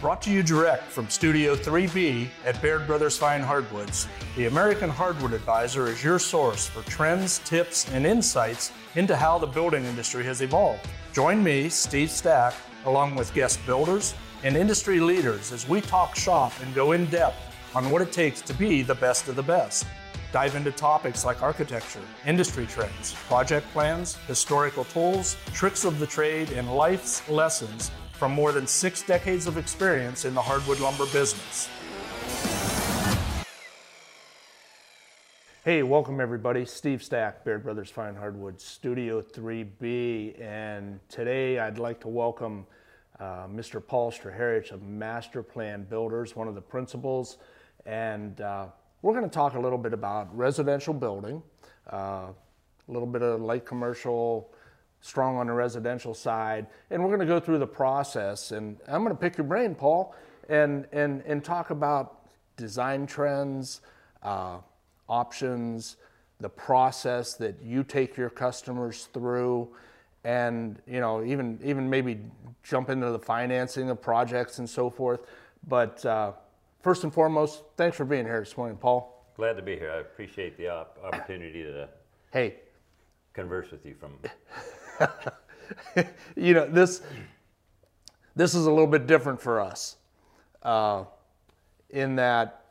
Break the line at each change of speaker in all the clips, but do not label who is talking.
Brought to you direct from Studio 3B at Baird Brothers Fine Hardwoods, the American Hardwood Advisor is your source for trends, tips, and insights into how the building industry has evolved. Join me, Steve Stack, along with guest builders and industry leaders as we talk shop and go in depth on what it takes to be the best of the best. Dive into topics like architecture, industry trends, project plans, historical tools, tricks of the trade, and life's lessons from more than six decades of experience in the hardwood lumber business. Hey, welcome everybody. Steve Stack, Baird Brothers Fine Hardwood, Studio 3B. And today I'd like to welcome uh, Mr. Paul Struharik of Master Plan Builders, one of the principals. And uh, we're going to talk a little bit about residential building, uh, a little bit of light commercial, strong on the residential side, and we're going to go through the process. And I'm going to pick your brain, Paul, and and and talk about design trends, uh, options, the process that you take your customers through, and you know even even maybe jump into the financing of projects and so forth. But uh, first and foremost, thanks for being here this morning, Paul.
Glad to be here. I appreciate the op- opportunity to
Hey,
converse with you from
you know this this is a little bit different for us uh, in that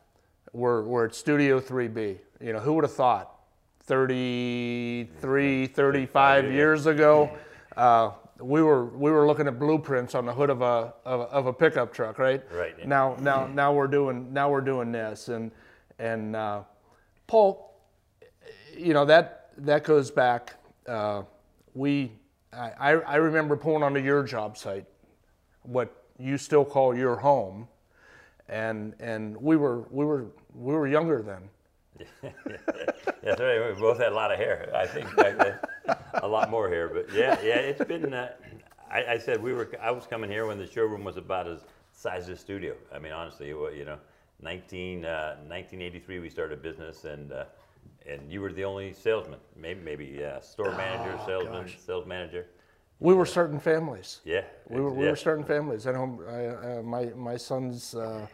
we're, we're at studio 3b you know who would have thought 33 35 years ago uh, we were we were looking at blueprints on the hood of a of, a- of a pickup truck right
Right, yeah.
now now now we're doing now we're doing this and and uh, paul you know that that goes back. Uh, we I, I remember pulling onto your job site, what you still call your home, and and we were we were we were younger then.
That's right. We both had a lot of hair. I think a lot more hair. But yeah, yeah, it's been. Uh, I, I said we were. I was coming here when the showroom was about as size as the studio. I mean, honestly, you know, 19, uh, 1983 we started business, and uh, and you were the only salesman. Maybe maybe uh, store manager, salesman,
gosh.
sales manager.
We were starting families.
Yeah,
We were, we
yeah.
were starting families. I know I, uh, my my son's uh,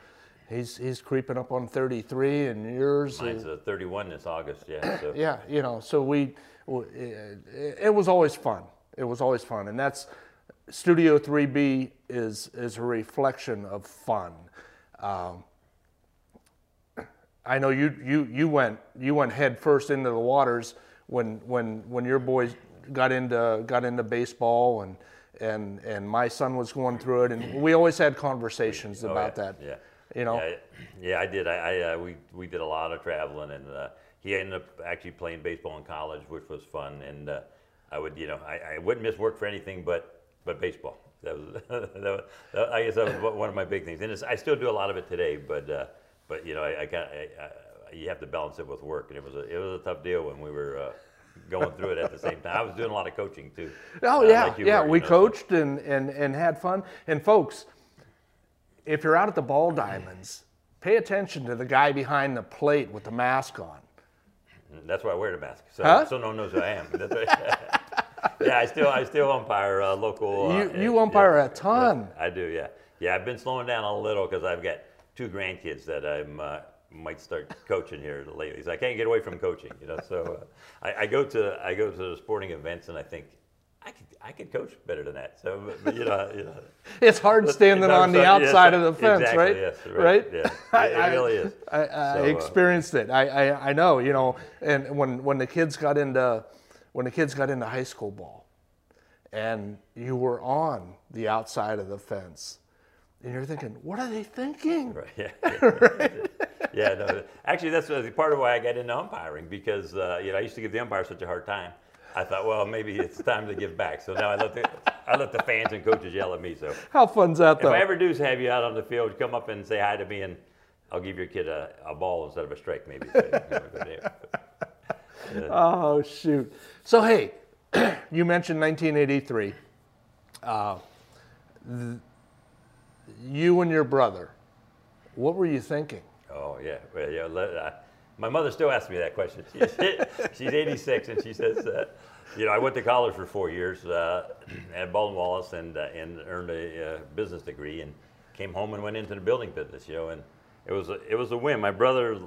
he's he's creeping up on 33, and yours
Mine's
is,
uh, 31 this August. Yeah. So.
yeah, you know. So we, it was always fun. It was always fun, and that's Studio 3B is is a reflection of fun. Um, I know you you you went you went head first into the waters when when when your boys got into got into baseball and and and my son was going through it and we always had conversations
Oh,
about
yeah,
that.
Yeah.
You know.
Yeah, yeah, I did. I, I uh, we we did a lot of traveling, and uh, he ended up actually playing baseball in college, which was fun. And uh, I would, you know, I, I wouldn't miss work for anything but but baseball. That was, that was I guess that was one- of my big things, and it's, I still do a lot of it today. But uh, but you know, I, I got I, I, you have to balance it with work, and it was a it was a tough deal when we were. Uh, Going through it at the same time. I was doing a lot of coaching too.
Oh
uh,
yeah,
like
yeah.
were,
we
know, so-
coached and, and and had fun. And folks, if you're out at the ball diamonds, pay attention to the guy behind the plate with the mask on.
That's why I wear the mask, so
Huh?
so no one knows who I am. Yeah, I still I still umpire uh, local. Uh,
You- you umpire
yeah,
a ton.
yeah, I do, yeah, yeah. I've been slowing down a little because I've got two grandkids that I'm uh, might start coaching here lately. So I can't get away from coaching, you know. So uh, I, I go to I go to the sporting events and I think. I could, I could coach better than that. So, but, but, you know, you know,
It's hard standing on the
outside- yes,
of the fence,
exactly,
right?
yes,
right?
right, yeah.
I,
It- it really is.
I, I
So, uh,
experienced it. I, I, I know, you know, and when, when the kids got into when the kids got into high school ball, and you were on the outside of the fence, and you're thinking, what are they thinking?
Right. Yeah. Yeah. yeah. No. Actually, that's part of why I got into umpiring because uh, you know I used to give the umpire such a hard time. I thought, well, maybe it's time to give back. So now I let the I let the fans and coaches yell at me. So
How fun's that though?
I ever do have you out on the field, come up and say hi to me, and I'll give your kid a, a ball instead of a strike, maybe. So, you know, but yeah.
Oh shoot! So hey, you mentioned 1983. Uh, th- you and your brother, what were you thinking?
Oh yeah, well, yeah. Let, uh, my mother still asks me that question. She's, she's 86, and she says, uh, you know, I went to college for four years uh, at Baldwin Wallace and uh, and earned a uh, business degree, and came home and went into the building business, you know, and it was a, it was a win. My brother,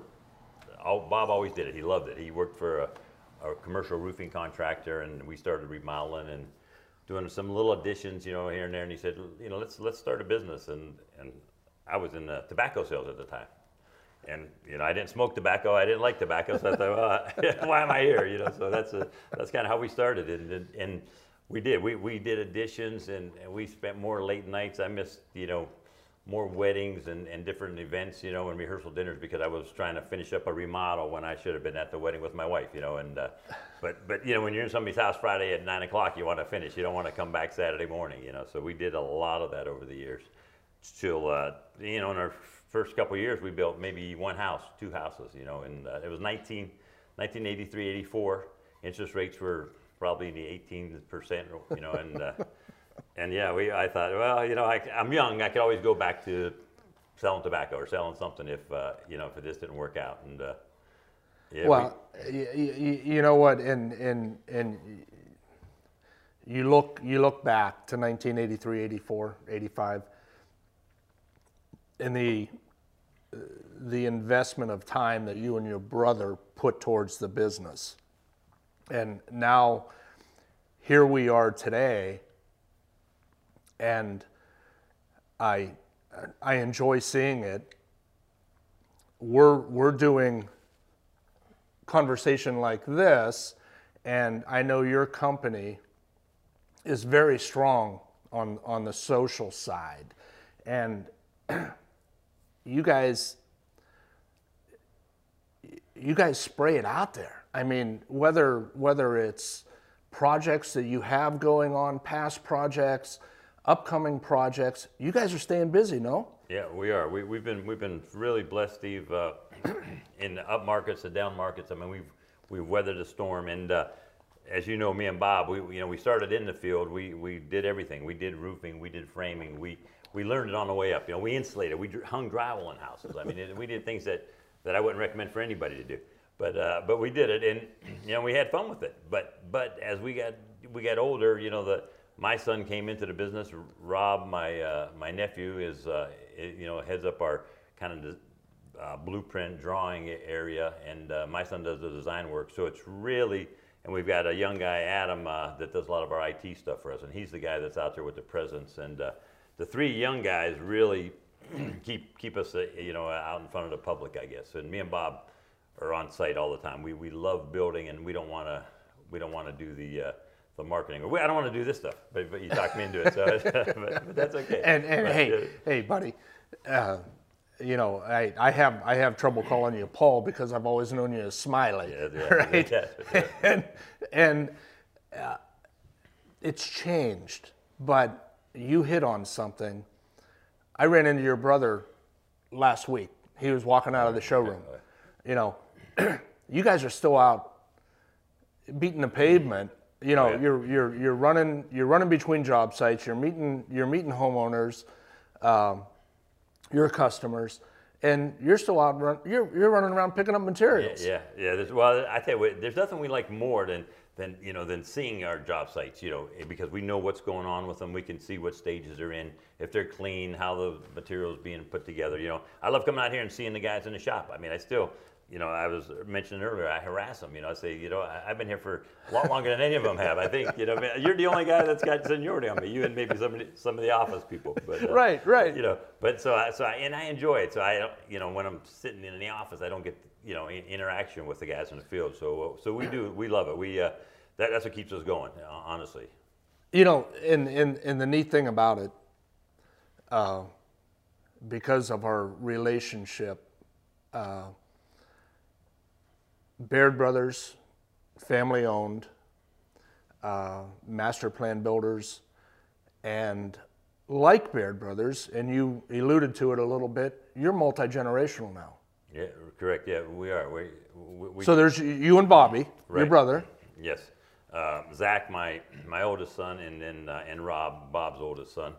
oh, Bob always did it. He loved it. He worked for a, a commercial roofing contractor, and we started remodeling and doing some little additions, you know, here and there. And he said, you know, let's let's start a business. And and I was in tobacco sales at the time, and you know, I didn't smoke tobacco. I didn't like tobacco, so I thought, well, why am I here? You know, so that's a, that's kind of how we started, and and, and we did. We we did additions, and, and we spent more late nights. I missed, you know more weddings and, and different events, you know, and rehearsal dinners because I was trying to finish up a remodel when I should have been at the wedding with my wife, you know. And uh, but but you know, when you're in somebody's house Friday at nine o'clock, you want to finish. You don't want to come back Saturday morning, you know. So we did a lot of that over the years. Till uh, you know, in our first couple years, we built maybe one house, two houses, you know, and uh, it was 19, 1983, 84. Interest rates were probably in the 18 percent, you know, and uh, and yeah, we, I thought, well, you know, I, am young. I could always go back to selling tobacco or selling something if, uh, you know, if just didn't work out. And uh,
yeah, well, we, you, you know what, and and and you look you look back to 1983, 84, 85, and the the investment of time that you and your brother put towards the business, and now here we are today and I I enjoy seeing it. We're we're doing conversation like this, and I know your company is very strong on on the social side, and you guys you guys spray it out there. I mean, whether whether it's projects that you have going on, past projects, upcoming projects. You guys are staying busy, no?
Yeah, we are. We, have been we've been really blessed, Steve, uh, in the up markets, the down markets. I mean, we've we've weathered the storm, and uh, as you know, me and Bob, we you know we started in the field. We we did everything. We did roofing. We did framing. We we learned it on the way up. You know, we insulated. We hung drywall in houses. I mean, it, we did things that that I wouldn't recommend for anybody to do. But uh, but we did it, and you know we had fun with it. But but as we got we got older, you know the my son came into the business. Rob, my uh, my nephew, is uh, you know heads up our kind of uh, blueprint drawing area, and uh, my son does the design work. So it's really, and we've got a young guy, Adam, uh, that does a lot of our IT stuff for us, and he's the guy that's out there with the presence. And uh, the three young guys really keep keep us you know out in front of the public, I guess. And me and Bob are on site all the time. We we love building, and we don't want to we don't want to do the the marketing. I don't want to do this stuff, but, but you talked me into it, so but, but that's okay.
And, and
but,
hey, uh, hey, buddy, uh, you know, I, I have I have trouble calling you Paul because I've always known you as Smiley, yeah, yeah, right? Yeah, and and uh, it's changed, but you hit on something. I ran into your brother last week. He was walking out of the showroom. You know, you guys are still out beating the pavement you know, oh, yeah. you're you're you're running you're running between job sites. You're meeting you're meeting homeowners, um, your customers, and you're still out run, you're you're running around picking up materials.
Yeah, yeah. yeah. well, I tell you there's nothing we like more than than you know than seeing our job sites. You know, because we know what's going on with them. We can see what stages they're in, if they're clean, how the materials being put together. You know, I love coming out here and seeing the guys in the shop. I mean, I still you know, I was mentioning earlier, I harass them. You know, I say, you know, I, have been here for a lot longer than any of them have. I think, you know, you're the only guy that's got seniority on me. You and maybe some of the, some of the office people. But,
uh, right, right.
You know, but so I, so I, and I enjoy it. So I, you know, when I'm sitting in the office, I don't get, you know, interaction with the guys in the field. So, so we do, we love it. We, uh, that, that's what keeps us going, honestly.
You know, and, and, and the neat thing about it, uh, because of our relationship, uh, Baird Brothers, family owned, uh, master plan builders, and like Baird Brothers, and you alluded to it a little bit, you're multi generational now.
Yeah, correct. Yeah, we are. We, we,
so there's you and Bobby, right. your brother.
Yes, uh, Zach, my my oldest son, and then uh, and Rob, Bob's oldest son,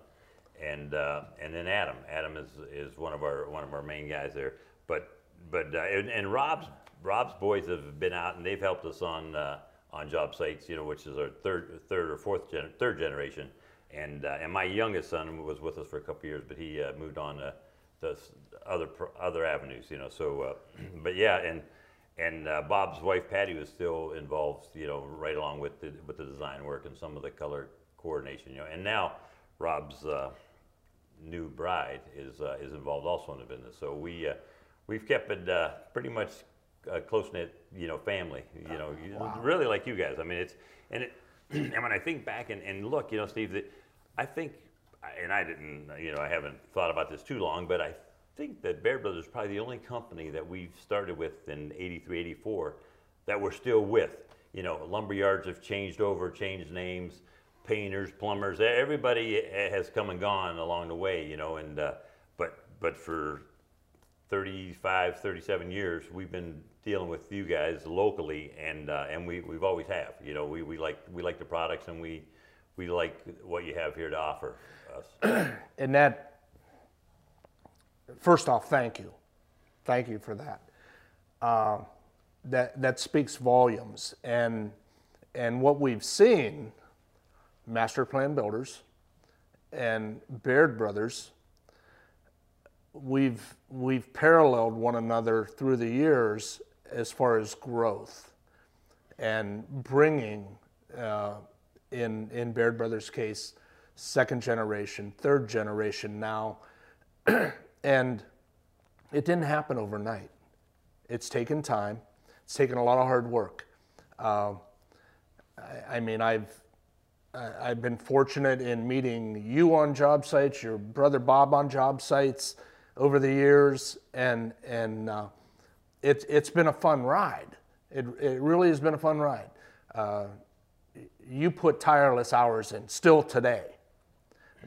and uh, and then Adam. Adam is is one of our one of our main guys there. But but uh, and, and Rob's Rob's boys have been out and they've helped us on uh, on job sites, you know, which is our third third or fourth gen, third generation. and uh, and my youngest son was with us for a couple years, but he uh, moved on to, to other other avenues, you know. So, uh, but yeah, and and uh, Bob's wife Patty was still involved, you know, right along with the with the design work and some of the color coordination, you know. And now Rob's new bride is is involved also in the business. So we we've kept it uh, pretty much a close knit, you know, family. You know, you- really like you guys. I mean, it's and it and when I think back and, and look, you know, Steve, that I think, and I didn't, you know, I haven't thought about this too long, but I think that Baird Brothers is probably the only company that we've started with in 83, 84 that we're still with. You know, lumber yards have changed over, changed names, painters, plumbers, everybody has come and gone along the way, you know, and, uh, but, but for 35, 37 years, we've been dealing with you guys locally, and uh, and we we've always have. You know, we, we like we like the products, and we we like what you have here to offer us.
And that, first off, thank you. Thank you for that. Uh, that, that speaks volumes. And, and what we've seen, Master Plan Builders and Baird Brothers, we've, we've paralleled one another through the years as far as growth and bringing, uh, in, in Baird Brothers' case, second generation, third generation now. and it didn't happen overnight. It's taken time, it's taken a lot of hard work. Uh, I, I mean, I've, I've been fortunate in meeting you on job sites, your brother Bob on job sites over the years, and, and uh, it, it's been a fun ride. It, it really has been a fun ride. Uh, you put tireless hours in still today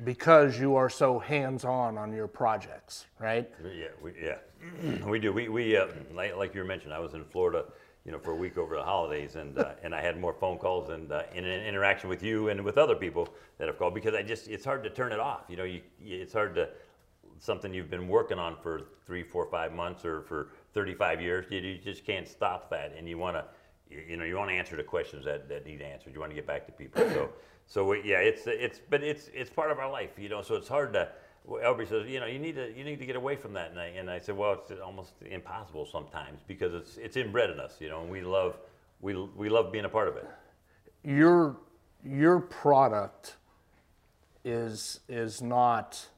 because you are so hands-on on your projects, right?
Yeah, we, yeah, we do. We, we uh, like, like you mentioned, I was in Florida, you know, for a week over the holidays, and uh, and I had more phone calls and uh, in an interaction with you and with other people that have called because I just it's hard to turn it off. You know, you, it's hard to something you've been working on for three, four, five months or for 35 years. You, just can't stop that, and you want to. You know, you want to answer the questions that, that need answered. You want to get back to people. So, so yeah, it's it's, but it's it's part of our life, you know. So it's hard to. Elby says, you know, you need to you need to get away from that, and I, and I said, well, it's almost impossible sometimes because it's it's inbred in us, you know, and we love we we love being a part of it.
Your your product is is not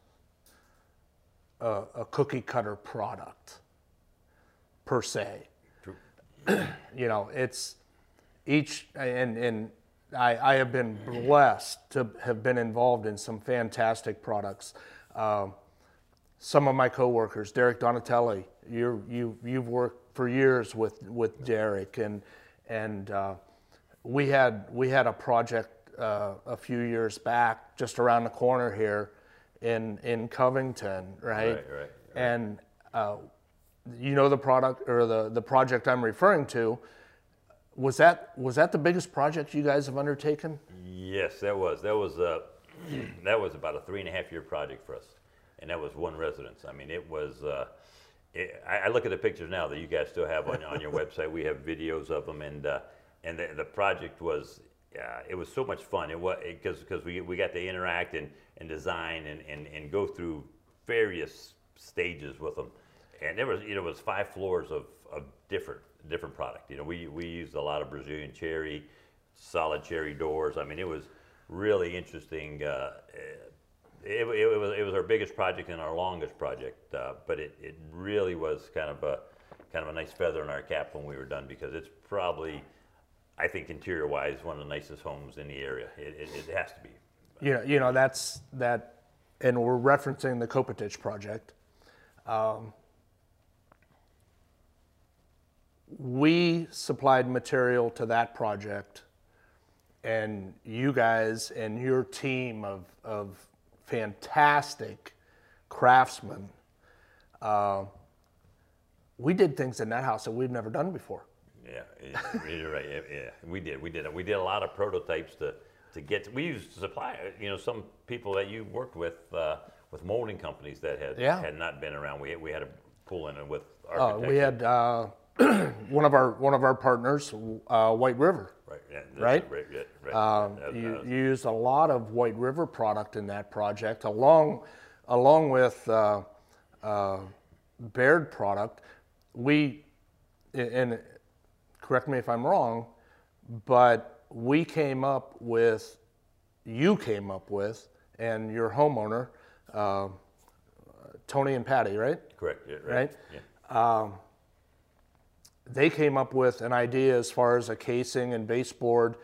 a, a cookie cutter product per se. True. you know, it's each and and I, I have been blessed to have been involved in some fantastic products. Um, some of my coworkers, Derek Donatelli, you you you've worked for years with with Derek, and and uh, we had we had a project uh, a few years back, just around the corner here, in in Covington, right?
Right, right,
And uh, you know the product or the the project I'm referring to. Was that was that the biggest project you guys have undertaken?
Yes, that was that was uh, that was about a three and a half year project for us, and that was one residence. I mean, it was. Uh, it, I, I look at the pictures now that you guys still have on, on your website. We have videos of them, and uh, and the, the project was uh, it was so much fun. It was because because we we got to interact and, and design and, and, and go through various stages with them, and there was you know it was five floors of, of different different product. You know, we we used a lot of Brazilian cherry, solid cherry doors. I mean, it was really interesting. Uh, it, it, it was it was our biggest project and our longest project, uh, but it, it really was kind of a kind of a nice feather in our cap when we were done because it's probably, I think interior wise, one of the nicest homes in the area. It, it, it has to be.
You know, you know that's that, and we're referencing the Kopatich project. Um, we supplied material to that project, and you guys and your team of, of fantastic craftsmen, uh, we did things in that house that we've never done before.
Yeah, yeah, you're right. Yeah, yeah, we did. We did. We did a lot of prototypes to to get. We used supply. You know, some people that you worked with uh, with molding companies that had
Yeah.
had not been around. We we had a pull in with
Uh, we had uh, one of our one of our partners, uh, White River.
right. yeah,
right?
Right, yeah, right.
Um,
That- that
you,
was-
you used a lot of White River product in that project, along along with uh, uh, Baird product. We and correct me if I'm wrong, but we came up with, you came up with, and your homeowner, uh, Tony and Patty, right?
Correct, yeah,
right?
right. Yeah.
they came up with an idea as far as a casing and baseboard,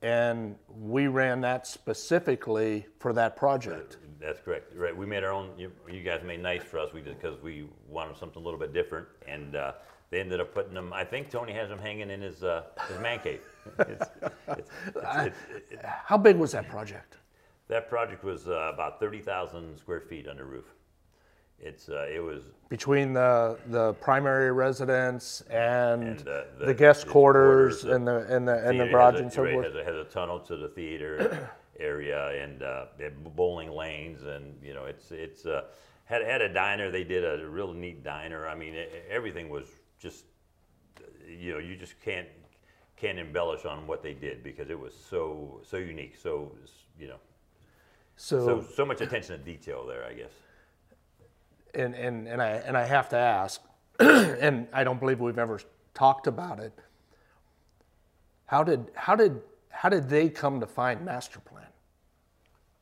and we ran that specifically for that project.
That's correct. Right. We made our own. You, you guys made nice for us. We because we wanted something a little bit different, and uh, they ended up putting them. I think Tony has them hanging in his uh, his man cave. It's, it's, it's,
How big was that project?
that project was uh, about thirty thousand square feet under roof. It's uh, it was
Between the, the primary residence and,
And, uh,
the,
the-
guest quarters,
quarters,
and the and the and the garage and so forth.
Has a, has a tunnel to the theater area and uh, bowling lanes and you know it's it's uh, had had a diner. They did a real neat diner. I mean e- everything was just you know you just can't can't embellish on what they did because it was so so unique. So you know
So,
so so much attention to detail there. I guess.
and, and, and I and I have to ask, and I don't believe we've ever talked about it. How did how did how did they come to find master plan?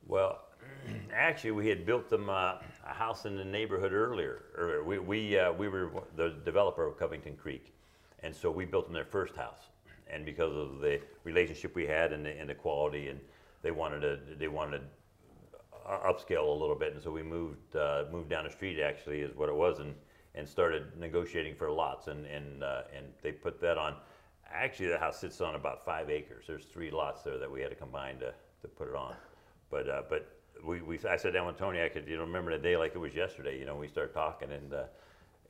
Well, actually, we had built them uh, a house in the neighborhood earlier. Earlier, we we uh, we were the developer of Covington Creek, and so we built them their first house. And because of the relationship we had and the, and the quality, and they wanted to they wanted to upscale a little bit, and so we moved uh, moved down the street. Actually, is what it was, and and started negotiating for lots, and and uh, and they put that on. Actually, the house sits on about five acres. There's three lots there that we had to combine to, to put it on. But uh, but we, we I sat down with Tony. I could you know remember the day like it was yesterday. You know we started talking and uh,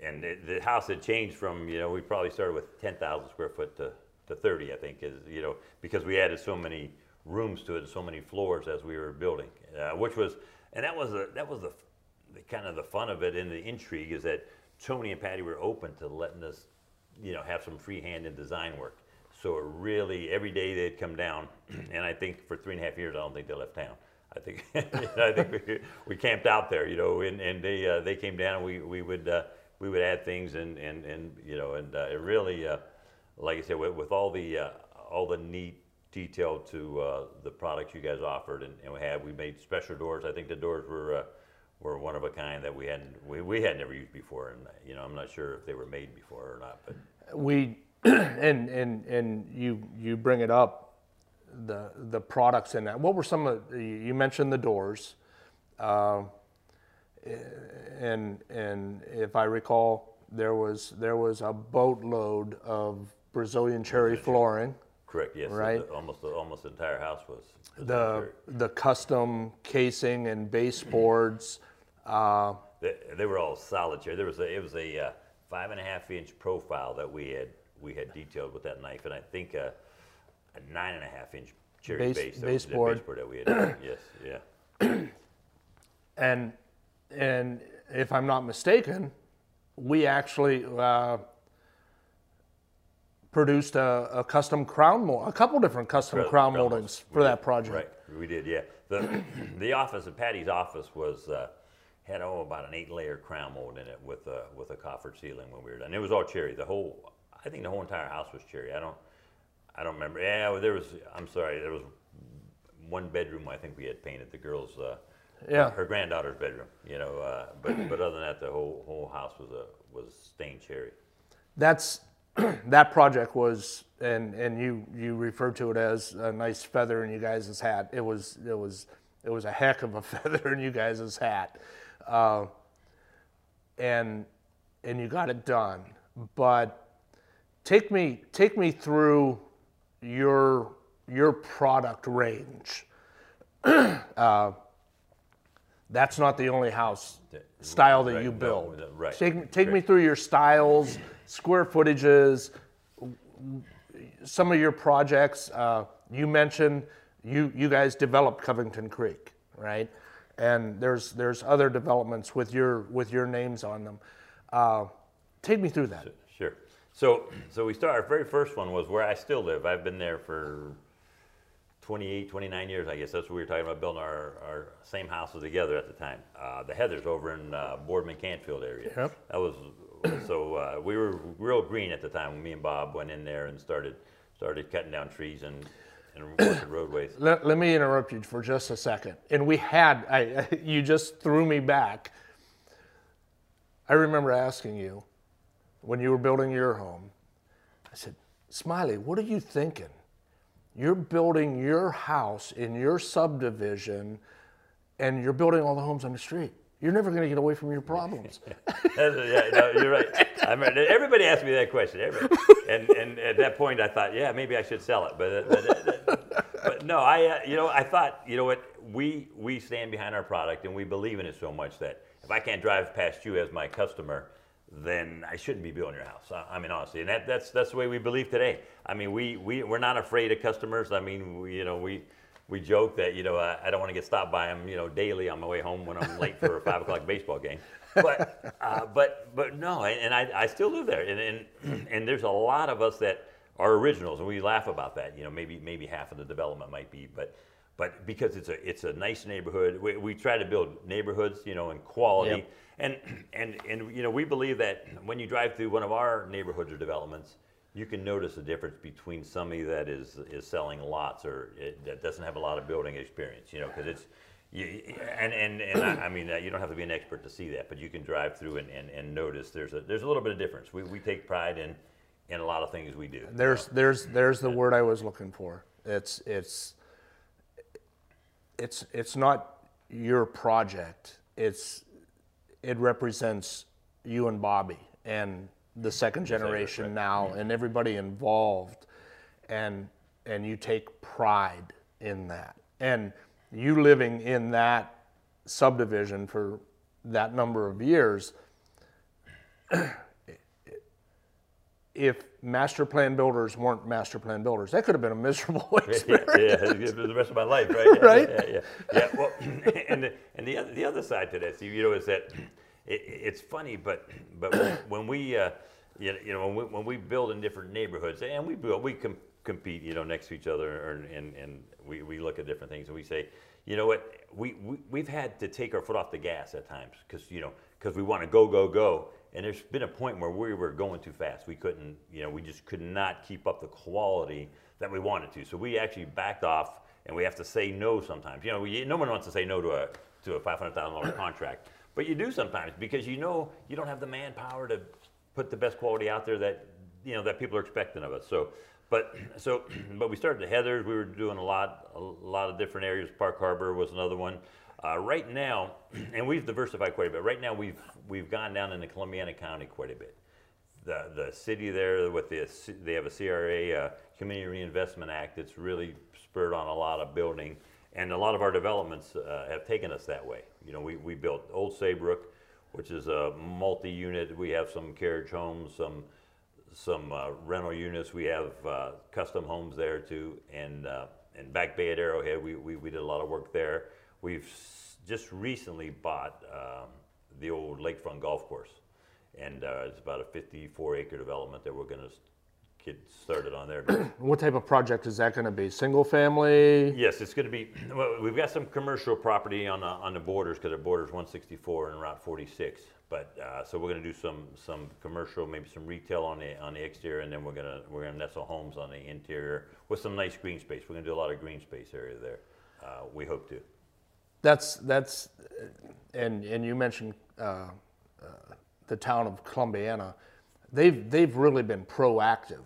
and it, the house had changed from you know we probably started with 10,000 square foot to, to 30 I think is you know because we added so many rooms to it, so many floors as we were building, uh, which was and that was the that was the, the kind of the fun of it and the intrigue is that Tony and Patty were open to letting us you know, have some free hand in design work. So it really, every day they'd come down, and I think for three and a half years, I don't think they left town. I think, I think we, we camped out there, you know, and, and they, uh, they came down and we, we would, uh, we would add things and, and, and, you know, and uh, it really, uh, like I said, with, with all the, uh, all the neat detail to uh, the products you guys offered and, and we had, we made special doors. I think the doors were, were one of a kind that we hadn't, we, we had never used before. And, you know, I'm not sure if they were made before or not, but
we and and and you you bring it up the the products in that what were some of you mentioned the doors uh, and and if i recall there was there was a boatload of brazilian cherry flooring
Correct. Yes.
Right.
the- almost the, almost the entire house was.
the the custom casing and baseboards uh,
They, they were all solid chair. There was a it was a uh, five and a half inch profile that we had we had detailed with that knife, and I think a, a nine and a half inch cherry
Base-
base that,
baseboard.
that baseboard that we had. yes. Yeah.
and and if I'm not mistaken, we actually uh, produced a, a custom crown mold, a couple different custom
Crown-
moldings for that
did.
project.
Right, we did, yeah. The, the office, Patty's office was, uh, had, oh, about an eight layer crown mold in it with a, with a coffered ceiling when we were done. It was all cherry, the whole, I think the whole entire house was cherry. I don't, I don't remember. Yeah, well, there was, I'm sorry, there was one bedroom I think we had painted, the girls, uh,
Yeah.
her granddaughter's bedroom, you know, uh, but, but other than that, the whole, whole house was a, was stained cherry.
That's that project was, and and you you referred to it as a nice feather in you guys' hat. It was it was it was a heck of a feather in you guys' hat, uh, and and you got it done. But take me take me through your your product range. uh, that's not the only house style that
Right,
you
no,
build.
right,
Take, take me through your styles, square footages, some of your projects. Uh, you mentioned you you guys developed Covington Creek, right? And there's there's other developments with your with your names on them. Uh, take me through that.
So, so we start, our very first one was where I still live. I've been there for 28, 29 years, I guess. That's what we were talking about, building our, our same houses together at the time. Uh, the Heathers over in uh, Boardman Canfield area.
Yep.
That was, so uh, we were real green at the time when me and Bob went in there and started, started cutting down trees and, and working roadways.
Let, let me interrupt you for just a second. And we had, I, you just threw me back. I remember asking you when you were building your home, I said, Smiley, what are you thinking? You're building your house in your subdivision and you're building all the homes on the street. You're never going to get away from your problems.
yeah, no, you're right. I mean, everybody asked me that question, and and at that point, I thought, yeah, maybe I should sell it. But, but, but no, I uh, you know I thought you know what we we stand behind our product and we believe in it so much that if I can't drive past you as my customer, then I shouldn't be building your house. I, I mean, honestly, and that, that's that's the way we believe today. I mean, we we we're not afraid of customers. I mean, we, you know, we we joke that you know I, I don't want to get stopped by them, you know, daily on my way home when I'm late for a five o'clock baseball game. But uh, but but no, and, and I, I still live there, and, and and there's a lot of us that are originals, and we laugh about that. You know, maybe maybe half of the development might be, but but because it's a it's a nice neighborhood, we, we try to build neighborhoods, you know, and quality.
Yep.
And, and, and, you know, we believe that when you drive through one of our neighborhoods or developments, you can notice the difference between somebody that is, is selling lots or it, that doesn't have a lot of building experience, you know, because it's, you, and, and, and I, I mean, you don't have to be an expert to see that, but you can drive through and, and, and notice there's a, there's a little bit of difference. We, we take pride in, in a lot of things we do.
There's, there's, there's the word I was looking for. It's, it's, it's, it's not your project. It's, it represents you and Bobby and the second generation
right.
now and everybody involved. And, and you take pride in that. And you living in that subdivision for that number of years, if master plan builders weren't master plan builders, that could have been a miserable experience.
yeah, the rest of my life, right? Yeah,
Right?
Yeah, yeah, yeah. Well, and the, and the other the other side to that, you know, is that it, it's funny, but but when we uh, you know, when we, when we build in different neighborhoods, and we build, we com- compete, you know, next to each other, or, and and we, we look at different things, and we say, you know what, we, we we've had to take our foot off the gas at times because you know because we want to go go go, and there's been a point where we were going too fast. We couldn't, you know, we just could not keep up the quality that we wanted to. So we actually backed off, and we have to say no sometimes. You know, we, no one wants to say no to a to a five hundred thousand dollar contract, but you do sometimes because you know you don't have the manpower to put the best quality out there that you know that people are expecting of us. So. But so, but we started the Heathers. We were doing a lot, a lot of different areas. Park Harbor was another one. Uh, right now, and we've diversified quite a bit. Right now, we've we've gone down into Columbiana County quite a bit. The the city there with the they have a CRA uh, Community Reinvestment Act that's really spurred on a lot of building, and a lot of our developments uh, have taken us that way. You know, we we built Old Saybrook, which is a multi-unit. We have some carriage homes, some some uh, rental units. We have uh, custom homes there too, and uh, and Back Bay at Arrowhead, we, we we did a lot of work there. We've just recently bought um, the old lakefront golf course, and uh, it's about a 54 acre development that we're going to get started on there.
What type of project is that going to be? Single family?
yes, it's going to be. Well, we've got some commercial property on the on the borders because it borders 164 and Route 46. But uh, so we're going to do some some commercial, maybe some retail on the on the exterior, and then we're gonna we're gonna nestle homes on the interior with some nice green space. We're gonna do a lot of green space area there. Uh, we hope to.
That's, that's, and, and you mentioned uh, uh, the town of Columbiana. They've, they've really been proactive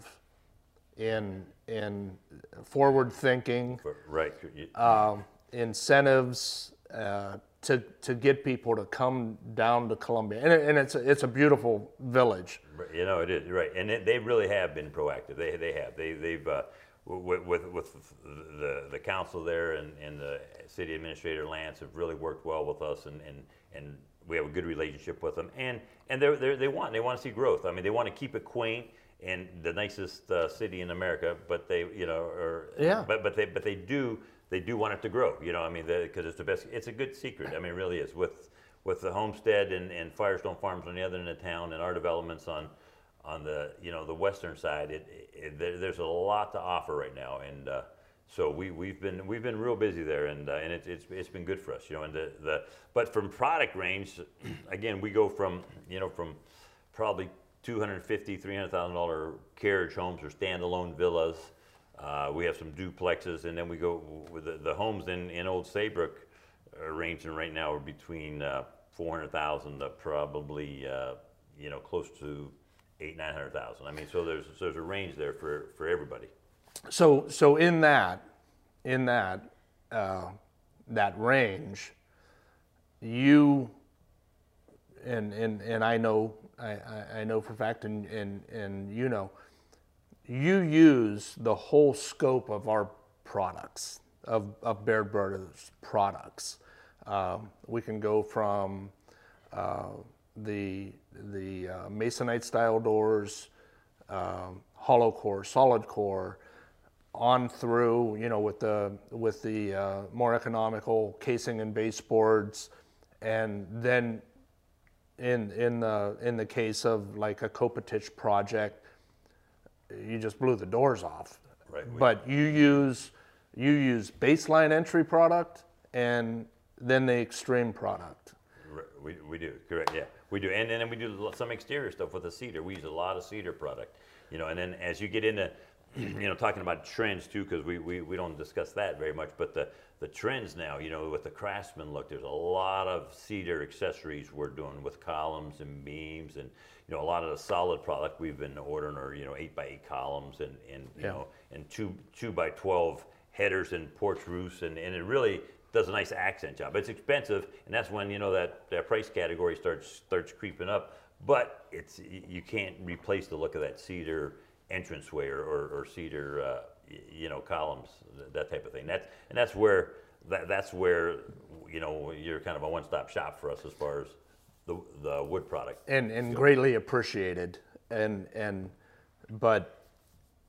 in, in forward thinking,
right.
um, incentives uh, to, to get people to come down to Columbia. And, it, and it's, a, it's a beautiful village.
You know, it is right, and it, they really have been proactive. They they have they they've uh, with, with with the the council there and, and the city administrator Lance have really worked well with us, and, and, and we have a good relationship with them. And and they they they want they want to see growth. I mean, they want to keep it quaint and the nicest uh, city in America, but they you know or
Yeah.
but but they but they do they do want it to grow. You know, I mean, because it's the best. It's a good secret. I mean, it really is with with the homestead and, and Firestone Farms on the other end of town and our developments on on the you know the western side, it, it there, there's a lot to offer right now, and uh, so we we've been we've been real busy there, and uh, and it, it's it's been good for us, you know. And the, the but from product range, again, we go from you know from probably 250 300,000 dollar carriage homes or standalone villas. Uh, we have some duplexes, and then we go with the, the homes in, in Old Saybrook are ranging right now are between uh, 400,000 to probably uh, you know close to eight nine hundred thousand. I mean, so there's so there's a range there for for everybody.
So, so in that, in that, uh, that range, you, and, and, and I know, I, I- know for fact, and, and, and you know, you use the whole scope of our products, of, of Baird Brothers products. Um, we can go from uh, the, the uh, Masonite style doors, um, hollow core, solid core, on through, you know, with the with the uh, more economical casing and baseboards, and then in in the in the case of like a Kopatich project, you just blew the doors off.
Right,
But you use you use baseline entry product and then the extreme product.
We, we do, correct, yeah, we do, and, and then we do some exterior stuff with the cedar, we use a lot of cedar product, you know, and then as you get into, you know, talking about trends too, because we, we, we don't discuss that very much, but the, the trends now, you know, with the craftsman look, there's a lot of cedar accessories we're doing with columns and beams, and, you know, a lot of the solid product we've been ordering are, you know, eight by eight columns and, and, you
Yeah.
know, and two, two by twelve headers and porch roofs, and, and it really does a nice accent job. It's expensive, and that's when you know that, that price category starts starts creeping up. But it's you can't replace the look of that cedar entranceway or, or, or cedar uh, you know columns, that type of thing. That's and that's where that, that's where you know you're kind of a one-stop shop for us as far as the the wood product.
and and greatly appreciated and and but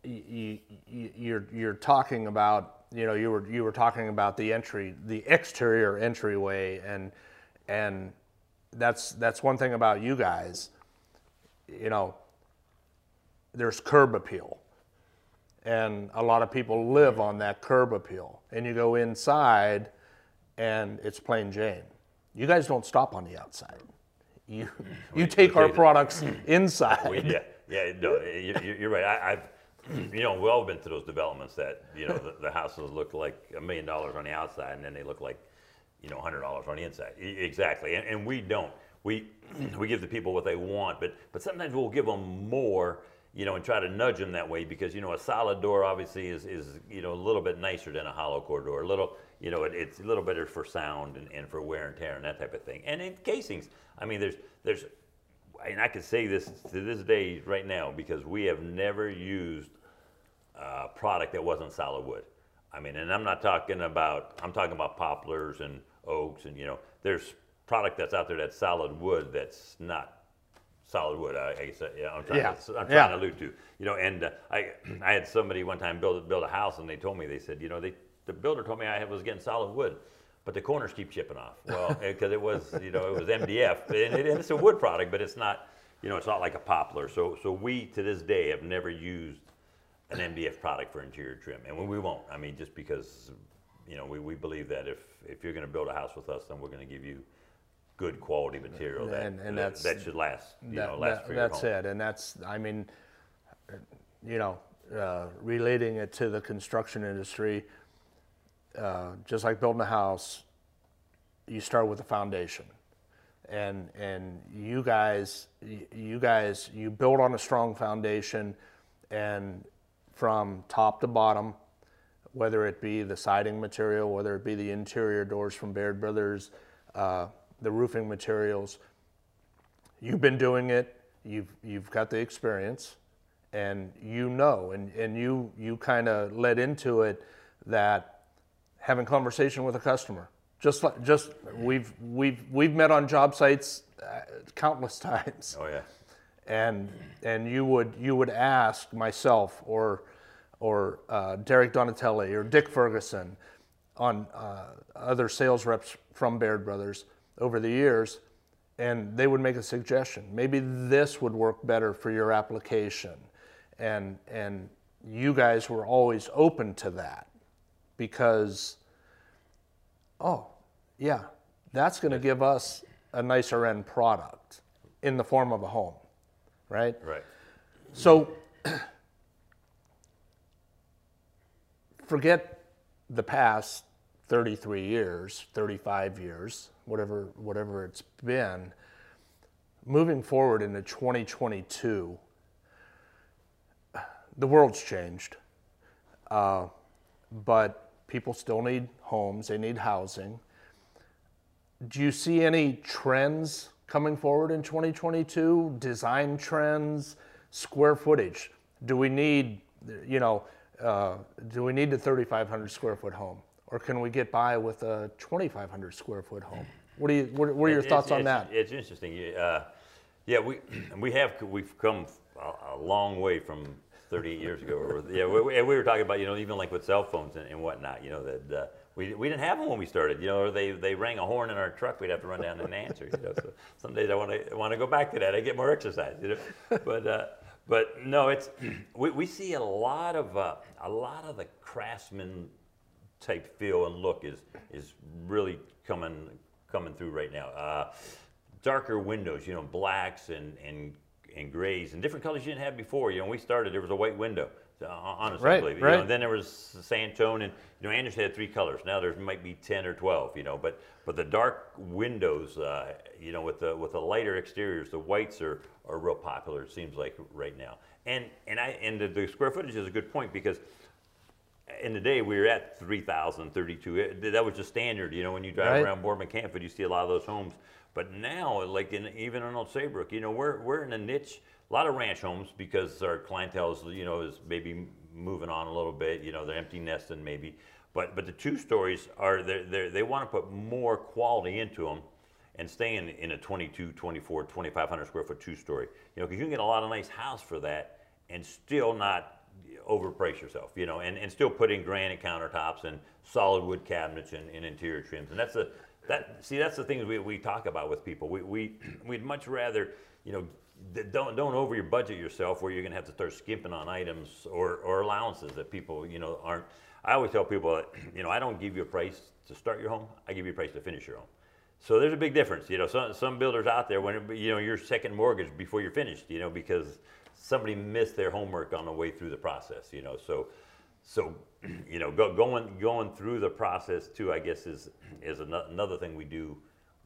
you, you you're you're talking about you know you were you were talking about the entry the exterior entryway and and that's that's one thing about you guys. You know there's curb appeal. And a lot of people live on that curb appeal. And you go inside and it's plain jane. You guys don't stop on the outside. You you take our products inside.
Yeah, yeah, no, you, you- you're right. I, I've, you know, we've all been to those developments that you know the, the houses look like a million dollars on the outside, and then they look like, you know, hundred dollars on the inside. E- Exactly, and, and we don't. We we give the people what they want, but but sometimes we'll give them more. You know, and try to nudge them that way because you know a solid door obviously is, is you know a little bit nicer than a hollow core door. A little, you know, it, it's a little better for sound and, and for wear and tear and that type of thing. And in casings, I mean, there's there's and I can say this to this day right now because we have never used a product that wasn't solid wood. I mean, and I'm not talking about I'm talking about poplars and oaks and you know, there's product that's out there that's solid wood that's not solid wood. I, I guess yeah, I'm trying,
Yeah.
to, I'm trying
Yeah.
to allude to. You know, and uh, I I had somebody one time build build a house and they told me they said you know they the builder told me I was getting solid wood. But the corners keep chipping off. Well, because it was, you know, it was MDF, and, it, and it's a wood product, but it's not, you know, it's not like a poplar. So, so we to this day have never used an MDF product for interior trim, and we, we won't. I mean, just because, you know, we, we believe that if if you're going to build a house with us, then we're going to give you good quality material that
And- and
that,
that's-
that should last, you
That-
know, last
that-
for your
that's
home.
it, and that's I mean, you know, uh, relating it to the construction industry, uh, just like building a house, you start with a foundation, and and you guys, you guys, you build on a strong foundation, and from top to bottom, whether it be the siding material, whether it be the interior doors from Baird Brothers, uh, the roofing materials, you've been doing it you've you've got the experience and you know and, and you you kind of led into it that having conversation with a customer. Just like just we've we've we've met on job sites uh, countless times.
Oh yeah,
and and you would you would ask myself or or uh, Derek Donatelli or Dick Ferguson on uh, other sales reps from Baird Brothers over the years, and they would make a suggestion. Maybe this would work better for your application, and and you guys were always open to that because, oh, yeah, that's going to give us a nicer end product in the form of a home, right?
Right.
So forget the past 33 years, 35 years, whatever whatever it's been. Moving forward into 2022, the world's changed, uh, but people still need homes. They need housing. Do you see any trends coming forward in 2022? Design trends, square footage. Do we need, you know, uh, do we need a 3,500 square foot home, or can we get by with a 2,500 square foot home? What do you? What, what are your
It's-
thoughts on that?
It's interesting. Uh, yeah, we we have we've come a, a long way from 38 years ago. Or, yeah, we, we we were talking about you know even like with cell phones and, and whatnot. You know that uh, we, we didn't have them when we started. You know, or they they rang a horn in our truck. We'd have to run down and answer. You know, so some days I want to want to go back to that. I get more exercise. You know, but. Uh, but no, it's we, we see a lot of uh, a lot of the craftsman type feel and look is is really coming coming through right now. Uh, darker windows, you know, blacks and and and grays and different colors you didn't have before. You know, when we started, there was a white window. Honestly,
Right,
believe. You know,
right.
and then there was Sandtone, and you know, Andersen had three colors. Now there might be ten or twelve. You know, but but the dark windows, uh, you know, with the with the lighter exteriors, the whites are are real popular. It seems like right now. And and I and the, the square footage is a good point because in the day we were at 3,032. That was just standard, you know, when you drive
Right.
around Boardman Campbell, you see a lot of those homes. But now, like in, even in Old Saybrook, you know, we're, we're in a niche, a lot of ranch homes because our clientele is, you know, is maybe moving on a little bit, you know, they're empty nesting maybe. But, but the two stories are, they're, they're, they want to put more quality into them and stay in, in a 22, 24, 2,500 square foot two story. You know, because you can get a lot of nice house for that and still not overprice yourself, you know, and, and still put in granite countertops and solid wood cabinets and, and interior trims. And that's the, that, see, that's the things we, we talk about with people. We, we, we'd much rather, you know, don't, don't over your budget yourself where you're gonna have to start skimping on items or, or allowances that people, you know, aren't. I always tell people uh, that, you know, I don't give you a price to start your home, I give you a price to finish your home. So there's a big difference, you know. Some some builders out there, when you know your second mortgage before you're finished, you know, because somebody missed their homework on the way through the process, you know. So, so you know, go, going going through the process too, I guess is is another thing we do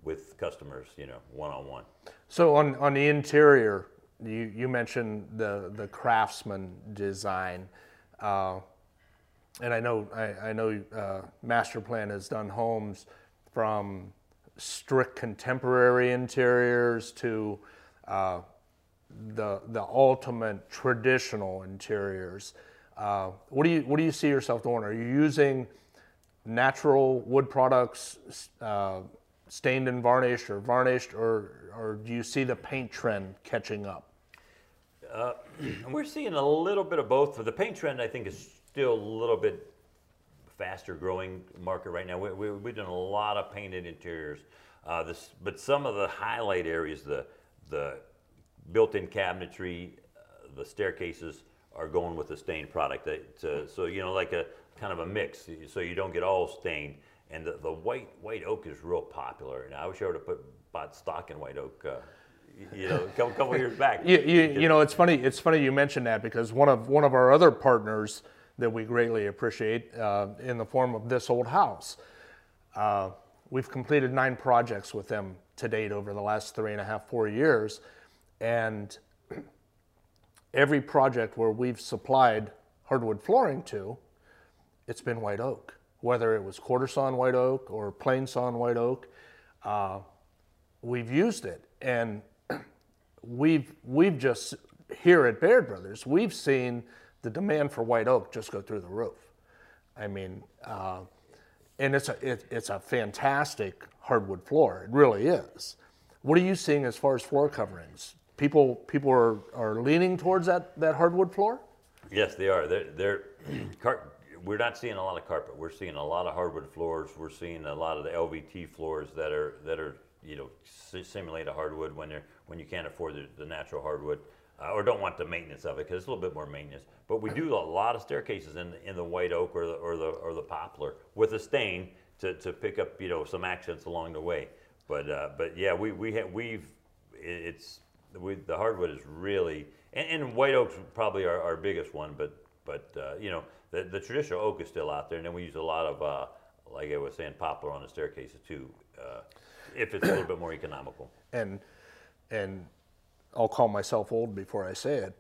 with customers, you know, one on one.
So on, on the interior, you, you mentioned the, the craftsman design. Uh, and I know, I, I know uh, Master Plan has done homes from strict contemporary interiors to uh, the, the ultimate traditional interiors. Uh, what, do you, what do you see yourself doing? Are you using natural wood products, uh, stained and varnished, or varnished, or or do you see the paint trend catching up?
And we're seeing a little bit of both. The paint trend, I think, is still a little bit faster growing market right now. We, we, we've done a lot of painted interiors. Uh, this, but some of the highlight areas, the, the built-in cabinetry, uh, the staircases are going with a stained product. Uh, so, you know, like a kind of a mix, so you don't get all stained. And the, the white white oak is real popular. And I wish I would have put bought stock in white oak, uh, you know, a couple, couple years back.
You, you, you know, it's funny. It's funny you mentioned that because one of one of our other partners that we greatly appreciate uh, in the form of this old house. Uh, we've completed nine projects with them to date over the last three and a half, four years, and every project where we've supplied hardwood flooring to, it's been white oak. Whether it was quarter sawn white oak or plain sawn white oak, uh, we've used it, and we've we've just here at Baird Brothers, we've seen the demand for white oak just go through the roof. I mean, uh, and it's a it, it's a fantastic hardwood floor. It really is. What are you seeing as far as floor coverings? People people are, are leaning towards that, that hardwood floor.
Yes, they are. They're, they're car- we're not seeing a lot of carpet. We're seeing a lot of hardwood floors. We're seeing a lot of the LVT floors that are that are you know si- simulate a hardwood when they're when you can't afford the, the natural hardwood uh, or don't want the maintenance of it because it's a little bit more maintenance. But we do a lot of staircases in the, in the white oak or the or the or the poplar with a stain to, to pick up you know some accents along the way. But uh, but yeah, we we have we've it's we, the hardwood is really and, and white oak's probably our, our biggest one. But but uh, you know the the traditional oak is still out there, and then we use a lot of uh, like I was saying poplar on the staircases too. Uh, if it's a little bit more economical.
and and I'll call myself old before I say it.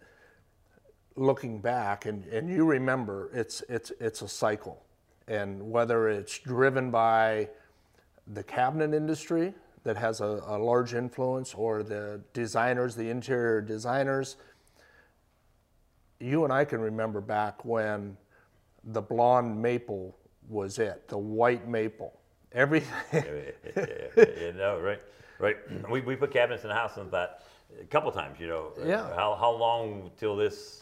Looking back, and, and you remember, it's it's it's a cycle, and whether it's driven by the cabinet industry that has a, a large influence, or the designers, the interior designers. You and I can remember back when the blonde maple was it, the white maple. Everything.
you yeah, yeah, yeah, no, right, right. We, we put cabinets in the house and thought a couple times, you know,
Yeah.
how, how long till this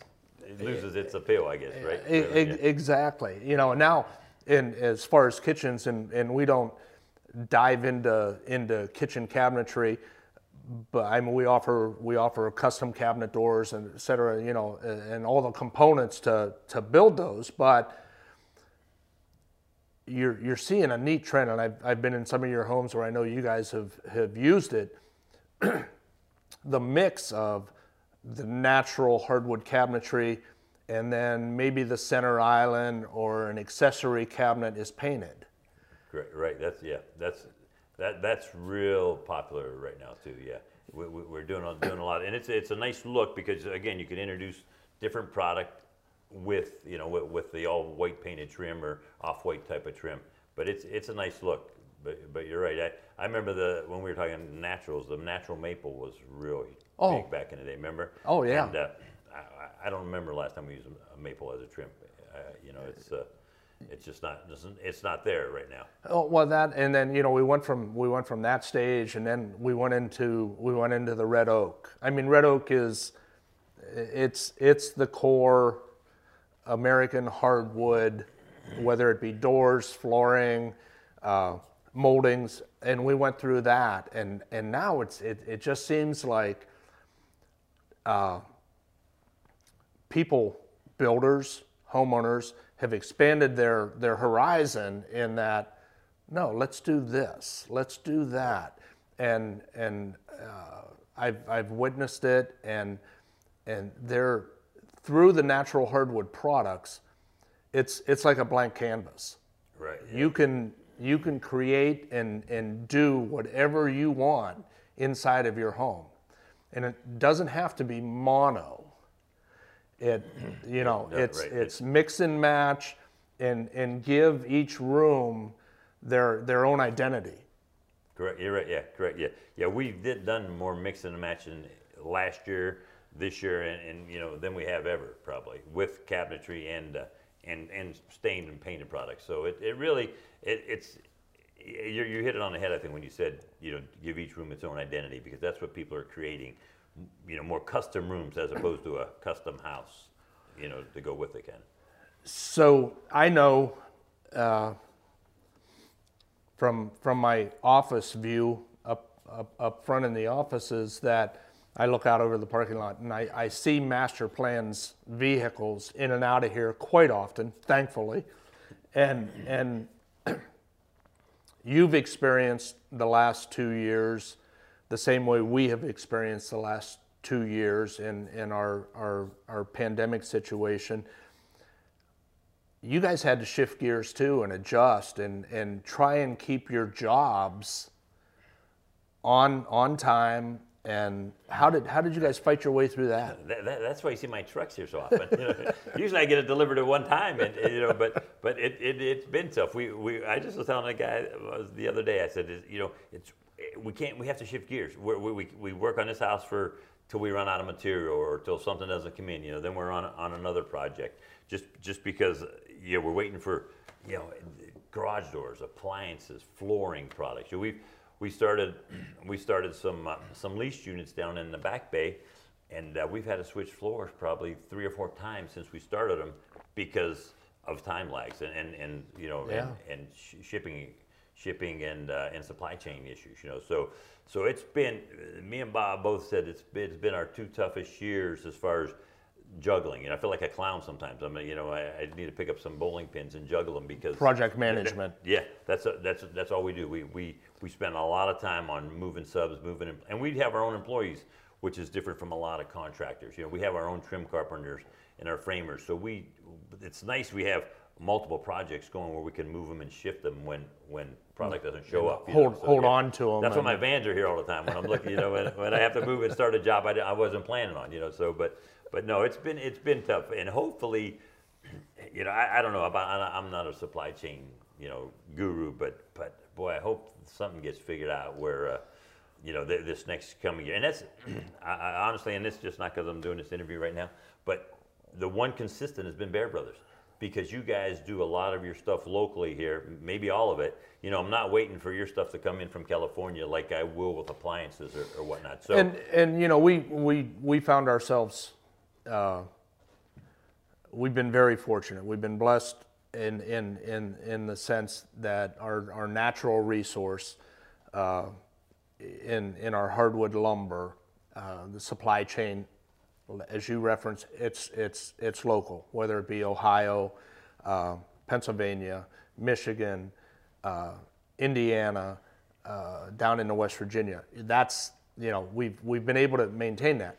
loses its appeal, I guess, right?
E- Exactly. You know, now, in as far as kitchens, and, and we don't dive into into kitchen cabinetry, but I mean, we offer we offer custom cabinet doors and et cetera. You know, and, all the components to to build those, but. You're, you're seeing a neat trend, and I've, I've been in some of your homes where I know you guys have, have used it. the mix of the natural hardwood cabinetry and then maybe the center island or an accessory cabinet is painted.
Great, right. That's yeah. That's that that's real popular right now too. Yeah, we, we, we're doing a, doing a lot, and it's it's a nice look because again, you can introduce different product with you know with, with the all white painted trim or off white type of trim. But it's it's a nice look. But but you're right. I, I remember the when we were talking naturals, the natural maple was really
Oh.
big back in the day. Remember?
Oh, yeah.
And uh, I, I- don't remember last time we used a, a maple as a trim. Uh, you know, it's. Uh, it's just not doesn't it's not there right now.
Oh, well, that and then you know we went from we went from that stage and then we went into we went into the red oak. I mean, red oak is it's it's the core American hardwood, whether it be doors, flooring, uh, moldings, and we went through that, and and now it's it, it just seems like people, builders, homeowners have expanded their, their horizon in that, no, let's do this, let's do that. And, and uh, I've, I've witnessed it, and, and they're, through the natural hardwood products, it's, it's like a blank canvas.
Right.
You can, you can create and, and do whatever you want inside of your home. And it doesn't have to be mono. It, you know,
No,
it's
right.
it's mix and match, and and give each room their their own identity.
Correct. You're right. Yeah. Correct. Yeah. Yeah. We did done more mixing and matching last year, this year, and, and you know than we have ever probably with cabinetry and uh, and and stained and painted products. So it, it really it, it's you you hit it on the head. I think when you said you know give each room its own identity because that's what people are creating. You know, more custom rooms as opposed to a custom house. You know, to go with it, kind.
So I know uh, from from my office view up, up up front in the offices that I look out over the parking lot and I, I see master plans vehicles in and out of here quite often, thankfully, and and you've experienced the last two years the same way we have experienced the last two years in, in our, our, our pandemic situation. You guys had to shift gears too and adjust and, and try and keep your jobs on, on time. And how did, how did you guys fight your way through that?
That, that, that's why you see my trucks here so often. You know, usually I get it delivered at one time, and, you know, but but it, it it's been tough. We, we I just was telling a guy uh, the other day. I said, you know, it's we can't we have to shift gears. We're, we we we work on this house for till we run out of material or till something doesn't come in. You know, then we're on on another project. Just just because you know we're waiting for you know garage doors, appliances, flooring products. You know, we've we started we started some uh, some leased units down in the back bay, and uh, we've had to switch floors probably three or four times since we started them because of time lags and and, and you know
Yeah.
and, and sh- shipping shipping and uh, and supply chain issues. You know, so so it's been me and Bob both said it's been, it's been our two toughest years as far as juggling. And I feel like a clown sometimes. I mean, you know, I, I need to pick up some bowling pins and juggle them because
Project management.
yeah, that's a, that's that's all we do. We we we spend a lot of time on moving subs, moving, and we have our own employees, which is different from a lot of contractors. You know, we have our own trim carpenters and our framers. So we, it's nice we have multiple projects going where we can move them and shift them when when product doesn't show up. you know.
Hold-
So,
hold
yeah.
on to 'em
That's why my vans are here all the time when I'm looking. You know, when, when I have to move and start a job I, I wasn't planning on. You know, so but but no, it's been it's been tough, and hopefully you know, I, I don't know about. I'm not a supply chain, you know, guru, but but boy, I hope something gets figured out where, uh, you know, th- this next coming year. And that's, I, I honestly, and this just not because I'm doing this interview right now, but the one consistent has been Baird Brothers because you guys do a lot of your stuff locally here, maybe all of it. You know, I'm not waiting for your stuff to come in from California like I will with appliances or, or whatnot. So
And and you know we we we found ourselves. Uh, we've been very fortunate. We've been blessed in in in in the sense that our our natural resource, uh, in in our hardwood lumber, uh, the supply chain, as you referenced, it's it's it's local. Whether it be Ohio, uh, Pennsylvania, Michigan, uh, Indiana, uh, down into West Virginia. That's you know we've we've been able to maintain that.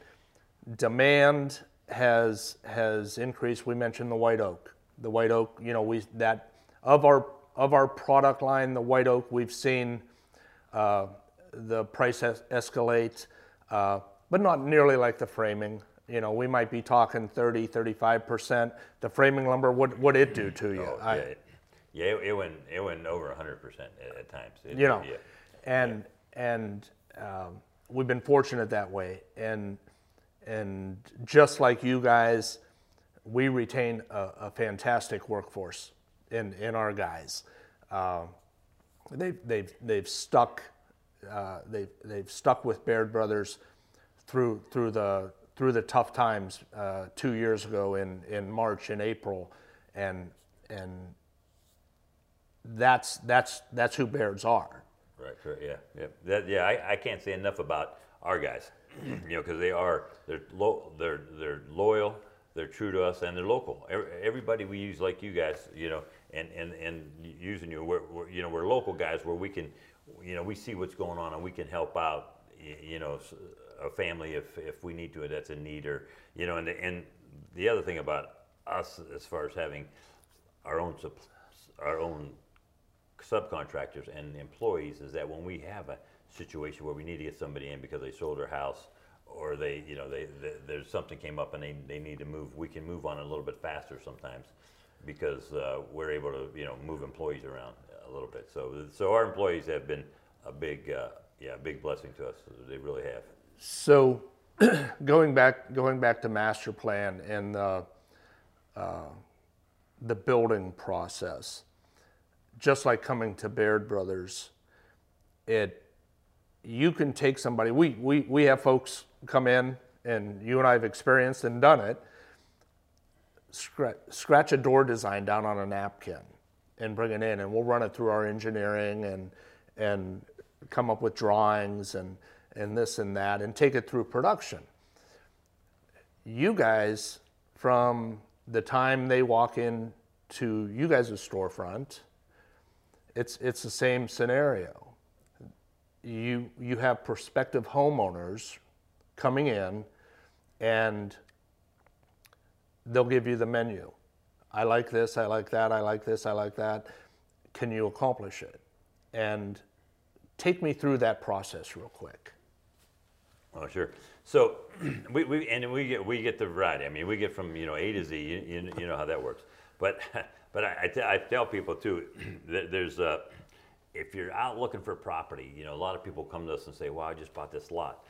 Demand has has increased. We mentioned the white oak. The white oak, you know, we that of our of our product line, the white oak, we've seen uh, the price es- escalate, uh, but not nearly like the framing. You know, we might be talking 30, 35 percent. The framing lumber, what what it do to you?
Oh,
I-
yeah, it- yeah, it, it went it went over 100 percent at, at times. It-
you know
yeah.
and and um, we've been fortunate that way and and just like you guys we retain a, a fantastic workforce in in our guys um, they've they've they've stuck uh, they've they've stuck with Baird Brothers through through the through the tough times uh, two years ago in in March and April and and that's that's that's who Bairds are
Right, right, yeah, yeah, that, yeah. I, I can't say enough about our guys, you know, because they are they're lo- they're they're loyal, they're true to us, and they're local. Every, everybody we use like you guys, you know, and and and using you, we're, we're you know we're local guys where we can, you know, we see what's going on and we can help out, you know, s- a family if if we need to that's a need or you know, and the, and the other thing about us as far as having our own our own subcontractors and employees is that when we have a situation where we need to get somebody in because they sold their house or they, you know, they, they there's something came up and they, they need to move, we can move on a little bit faster sometimes because uh, we're able to, you know, move employees around a little bit. So, so our employees have been a big, uh, yeah, a big blessing to us. They really have.
So, going back going back to master plan and the uh, the building process, just like coming to Baird Brothers, it you can take somebody. We we we have folks come in, and you and I have experienced and done it. Scratch, scratch a door design down on a napkin and bring it in, and we'll run it through our engineering and and come up with drawings and and this and that and take it through production. You guys, from the time they walk in to you guys' storefront, it's it's the same scenario. You you have prospective homeowners coming in and they'll give you the menu. I like this, I like that, I like this, I like that. Can you accomplish it? And take me through that process real quick.
Oh, sure. So we, we and we get we get the variety. I mean, we get from you know A to Z. You, you, you know how that works. But but I, I, tell people too that there's uh, if you're out looking for property, you know, a lot of people come to us and say, "Wow, I just bought this lot,"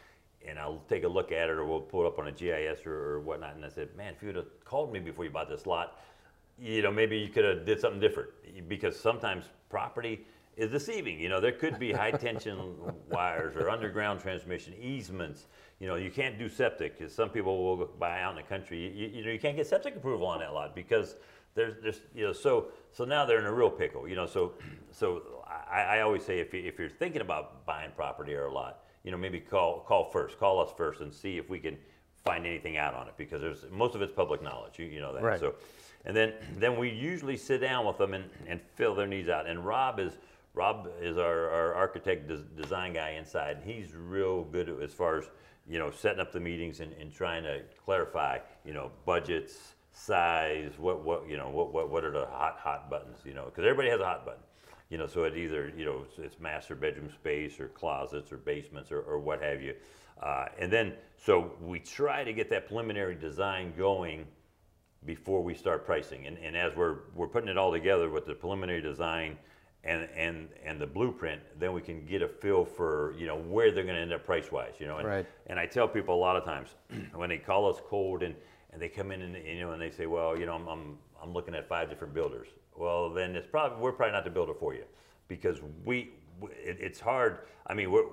and I'll take a look at it, or we'll pull it up on a GIS or, or whatnot. And I said, "Man, if you'd have called me before you bought this lot, you know, maybe you could have did something different because sometimes property is deceiving. You know, there could be high tension wires or underground transmission easements. You know, you can't do septic. Some people will buy out in the country. You, you, you know, you can't get septic approval on that lot because there's, there's, you know, so so now they're in a real pickle. You know, so so I, I always say if, you, if you're thinking about buying property or a lot, you know, maybe call call first, call us first, and see if we can find anything out on it because there's most of it's public knowledge. You, you know that.
Right.
So, and then then we usually sit down with them and, and fill their needs out. And Rob is Rob is our, our architect des- design guy inside, he's real good as far as you know setting up the meetings and, and trying to clarify you know budgets, size, what what you know what what, what are the hot hot buttons you know because everybody has a hot button. You know, so it either you know it's, it's master bedroom space or closets or basements or, or what have you, uh, and then so we try to get that preliminary design going before we start pricing. And, and as we're, we're putting it all together with the preliminary design and, and, and the blueprint, then we can get a feel for, you know, where they're gonna end up price-wise, you know? And,
Right.
and I tell people a lot of times, when they call us cold and, and they come in and, you know, and they say, well, you know, I'm, I'm, I'm looking at five different builders. Well, then it's probably, we're probably not the builder for you. Because we, it, it's hard, I mean, we're,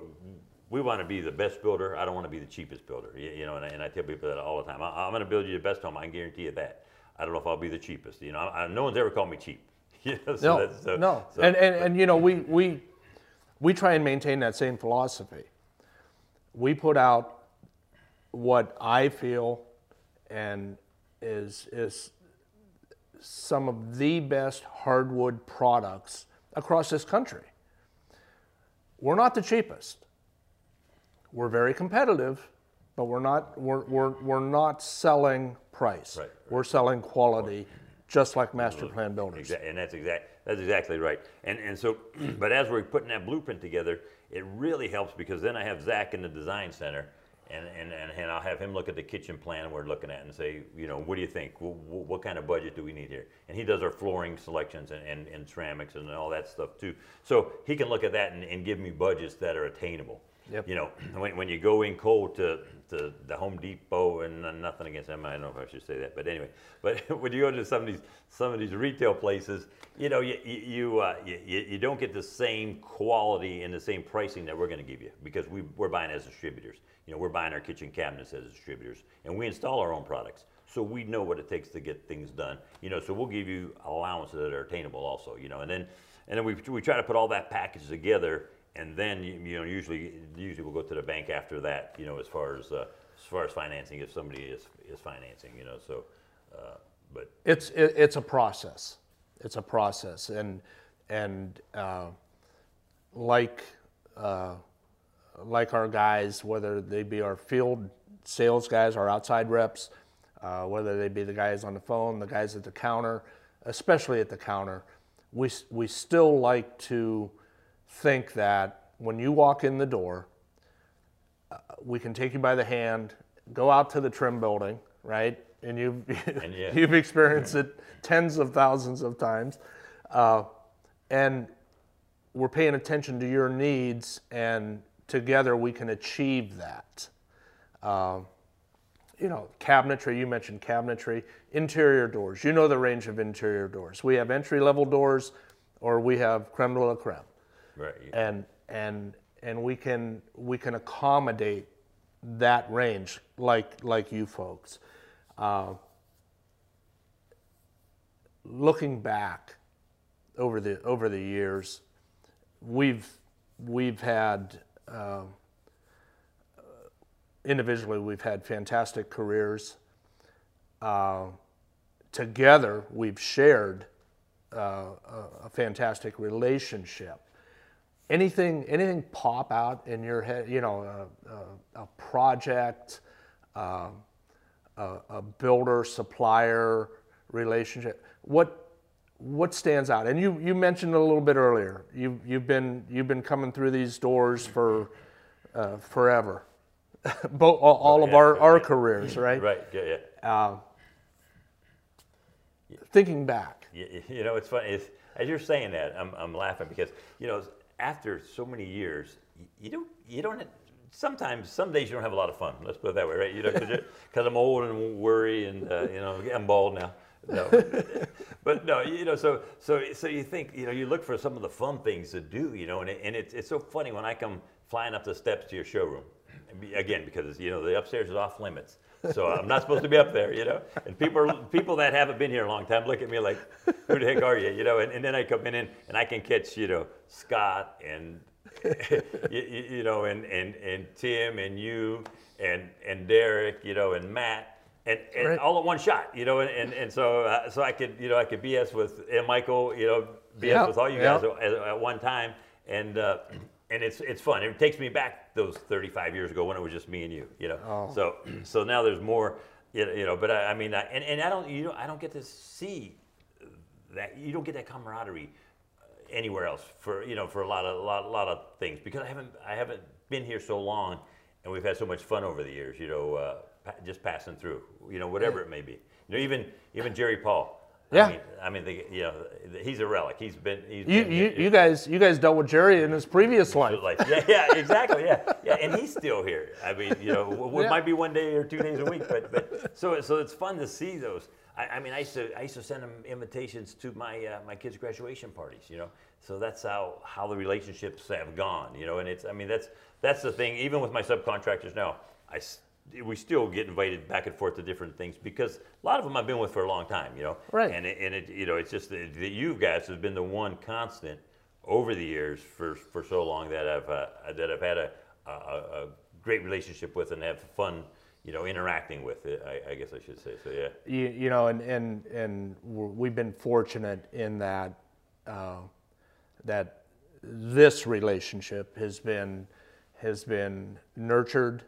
we want to be the best builder. I don't want to be the cheapest builder. You, you know, and I, and I tell people that all the time. I, I'm going to build you the best home. I can guarantee you that. I don't know if I'll be the cheapest. You know, I, I- no one's ever called me cheap. You know, so
No,
that's- so-
no.
so-
And, and, and, you know, we, we, we try and maintain that same philosophy. We put out what I feel and is, is some of the best hardwood products across this country. We're not the cheapest. We're very competitive, but we're not, we're, we're, we're not selling price.
Right, right.
We're selling quality, just like master plan builders.
Exa- and that's exact. That's exactly right. And and so, but as we're putting that blueprint together, it really helps because then I have Zach in the design center, and and and, and I'll have him look at the kitchen plan we're looking at and say, you know, what do you think? What, what kind of budget do we need here? And he does our flooring selections and, and, and ceramics and all that stuff too. So he can look at that and, and give me budgets that are attainable.
Yep.
You know, when, when you go in cold to, to the Home Depot, and nothing against them, I don't know if I should say that, but anyway, but when you go to some of these some of these retail places, you know, you you uh, you you don't get the same quality and the same pricing that we're going to give you because we we're buying as distributors. You know, we're buying our kitchen cabinets as distributors, and we install our own products, so we know what it takes to get things done. You know, so we'll give you allowances that are attainable, also. You know, and then and then we we try to put all that package together and then you, you know usually usually we'll go to the bank after that you know as far as uh, as far as financing if somebody is is financing you know so uh, but
It's it, it's a process. It's a process, and and uh, like uh, like our guys, whether they be our field sales guys, our outside reps, uh, whether they be the guys on the phone, the guys at the counter, especially at the counter, we we still like to think that when you walk in the door, we can take you by the hand, go out to the trim building, right? And you've
yeah.
you've experienced it tens of thousands of times, uh, and we're paying attention to your needs, and together we can achieve that. Uh, you know, cabinetry. You mentioned cabinetry, interior doors. You know the range of interior doors. We have entry level doors, or we have creme de la creme
right
and and and we can we can accommodate that range like like you folks. Uh, looking back over the over the years, we've we've had uh, individually we've had fantastic careers. Uh, together, we've shared uh, a, a fantastic relationship anything anything pop out in your head you know a, a, a project uh, a, a builder supplier relationship what what stands out? And you you mentioned it a little bit earlier. You you've been you've been coming through these doors for uh, forever. Both, all, all of
Yeah,
our, our
right.
careers right?
right. Yeah, yeah.
thinking back.
You, you know, it's funny. It's, as you're saying that, I'm, I'm laughing because you know, after so many years, you, don't you don't. Sometimes, some days you don't have a lot of fun. Let's put it that way, right? You know, because I'm old and worry, and uh, you know, I'm bald now. No, but no, you know, so so so you think, you know, you look for some of the fun things to do, you know, and it, and it's it's so funny when I come flying up the steps to your showroom, again because you know the upstairs is off limits. So I'm not supposed to be up there, you know. And people people that haven't been here a long time look at me like, "Who the heck are you?" You know. And, and then I come in and, and I can catch, you know, Scott and you, you know, and, and and Tim and you and and Derek, you know, and Matt. And, and
Right.
all at one shot, you know, and, and, and so uh, so I could you know I could BS with and Michael, you know, BS
Yeah,
with all you
yeah.
guys at, at one time, and uh, and it's it's fun. It takes me back those 35 years ago when it was just me and you, you know.
Oh.
So so now there's more, you know. But I, I mean, I, and and I don't you know I don't get to see that you don't get that camaraderie uh, anywhere else for you know for a lot of a lot, a lot of things because I haven't I haven't been here so long and we've had so much fun over the years you know uh, pa- just passing through you know whatever it may be you know even even Jerry Paul
Yeah.
I mean, I mean the, you know he's a relic. He's been he's
You,
been
you, you guys you guys dealt with Jerry in his previous life.
like yeah yeah exactly yeah. Yeah and he's still here. I mean you know
Yeah.
it might be one day or two days a week but but so so it's fun to see those. I, I mean I used to I used to send them invitations to my uh, my kids graduation parties you know? So that's how how the relationships have gone you know? And it's I mean that's that's the thing. Even with my subcontractors now I we still get invited back and forth to different things because a lot of them I've been with for a long time, you know.
Right.
And it, and it, you know, it's just that you guys have been the one constant over the years for, for so long that I've uh, that I've had a, a, a great relationship with and have fun, you know, interacting with. It, I, I guess I should say. So yeah.
you, you know, and and and we've been fortunate in that uh, that this relationship has been has been nurtured,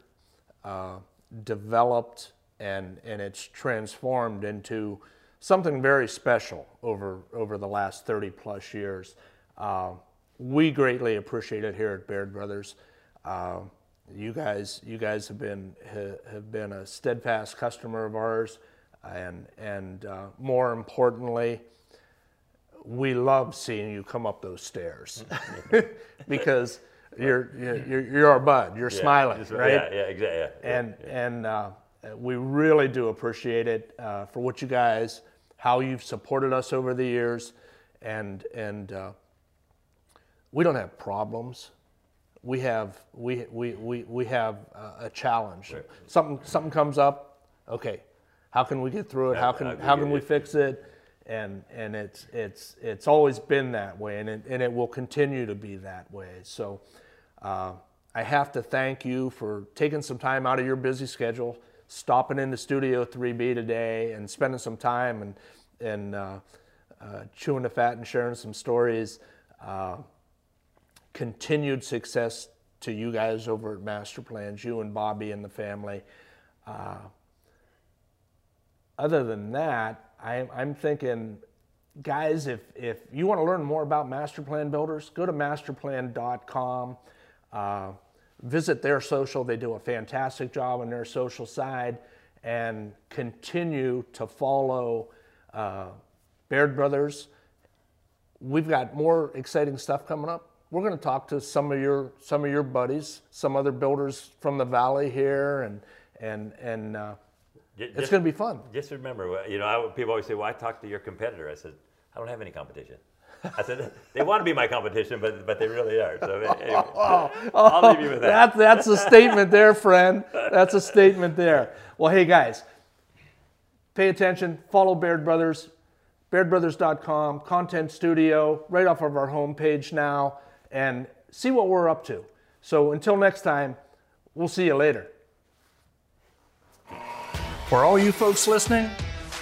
uh, developed, and and it's transformed into something very special over over the last 30 plus years. Uh, we greatly appreciate it here at Baird Brothers. Uh, you guys, you guys have been ha, have been a steadfast customer of ours, and and uh, more importantly, we love seeing you come up those stairs because you're you're you're our bud. You're
Yeah,
smiling,
just-
right?
Yeah, yeah, exactly. Yeah, yeah,
and and uh, we really do appreciate it uh, for what you guys, how you've supported us over the years, and and uh, we don't have problems. We have we we we, we have uh, a challenge.
Right.
Something something comes up. Okay, how can we get through it? How can
how can
how
we
can we
it?
fix it? And and it's it's it's always been that way, and it, and it will continue to be that way. So. Uh, I have to thank you for taking some time out of your busy schedule, stopping into Studio 3B today, and spending some time and and uh, uh, chewing the fat and sharing some stories. Uh, continued success to you guys over at Master Plans, you and Bobby and the family. Uh, other than that, I'm, I'm thinking, guys, if, if you want to learn more about Master Plan Builders, go to masterplan.com. Uh, visit their social. They do a fantastic job on their social side and continue to follow uh, Baird Brothers. We've got more exciting stuff coming up. We're going to talk to some of your some of your buddies, some other builders from the valley here, and and and uh,
Ju-
it's going to be fun.
Just remember, you know, I, people always say, "Well, I talked to your competitor." I said, "I don't have any competition." I said, "They want to be my competition, but but they really are." So anyway, oh, oh, oh. I'll leave you with that.
That's that's a statement there, friend. That's a statement there. Well, hey guys, pay attention. Follow Baird Brothers, BairdBrothers.com, Content Studio, right off of our homepage now, and see what we're up to. So until next time, we'll see you later. For all you folks listening,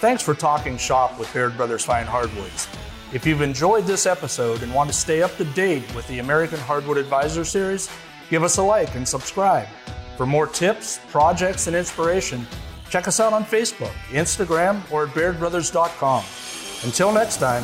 thanks for talking shop with Baird Brothers Fine Hardwoods. If you've enjoyed this episode and want to stay up to date with the American Hardwood Advisor Series, give us a like and subscribe. For more tips, projects, and inspiration, check us out on Facebook, Instagram, or at BairdBrothers.com. Until next time,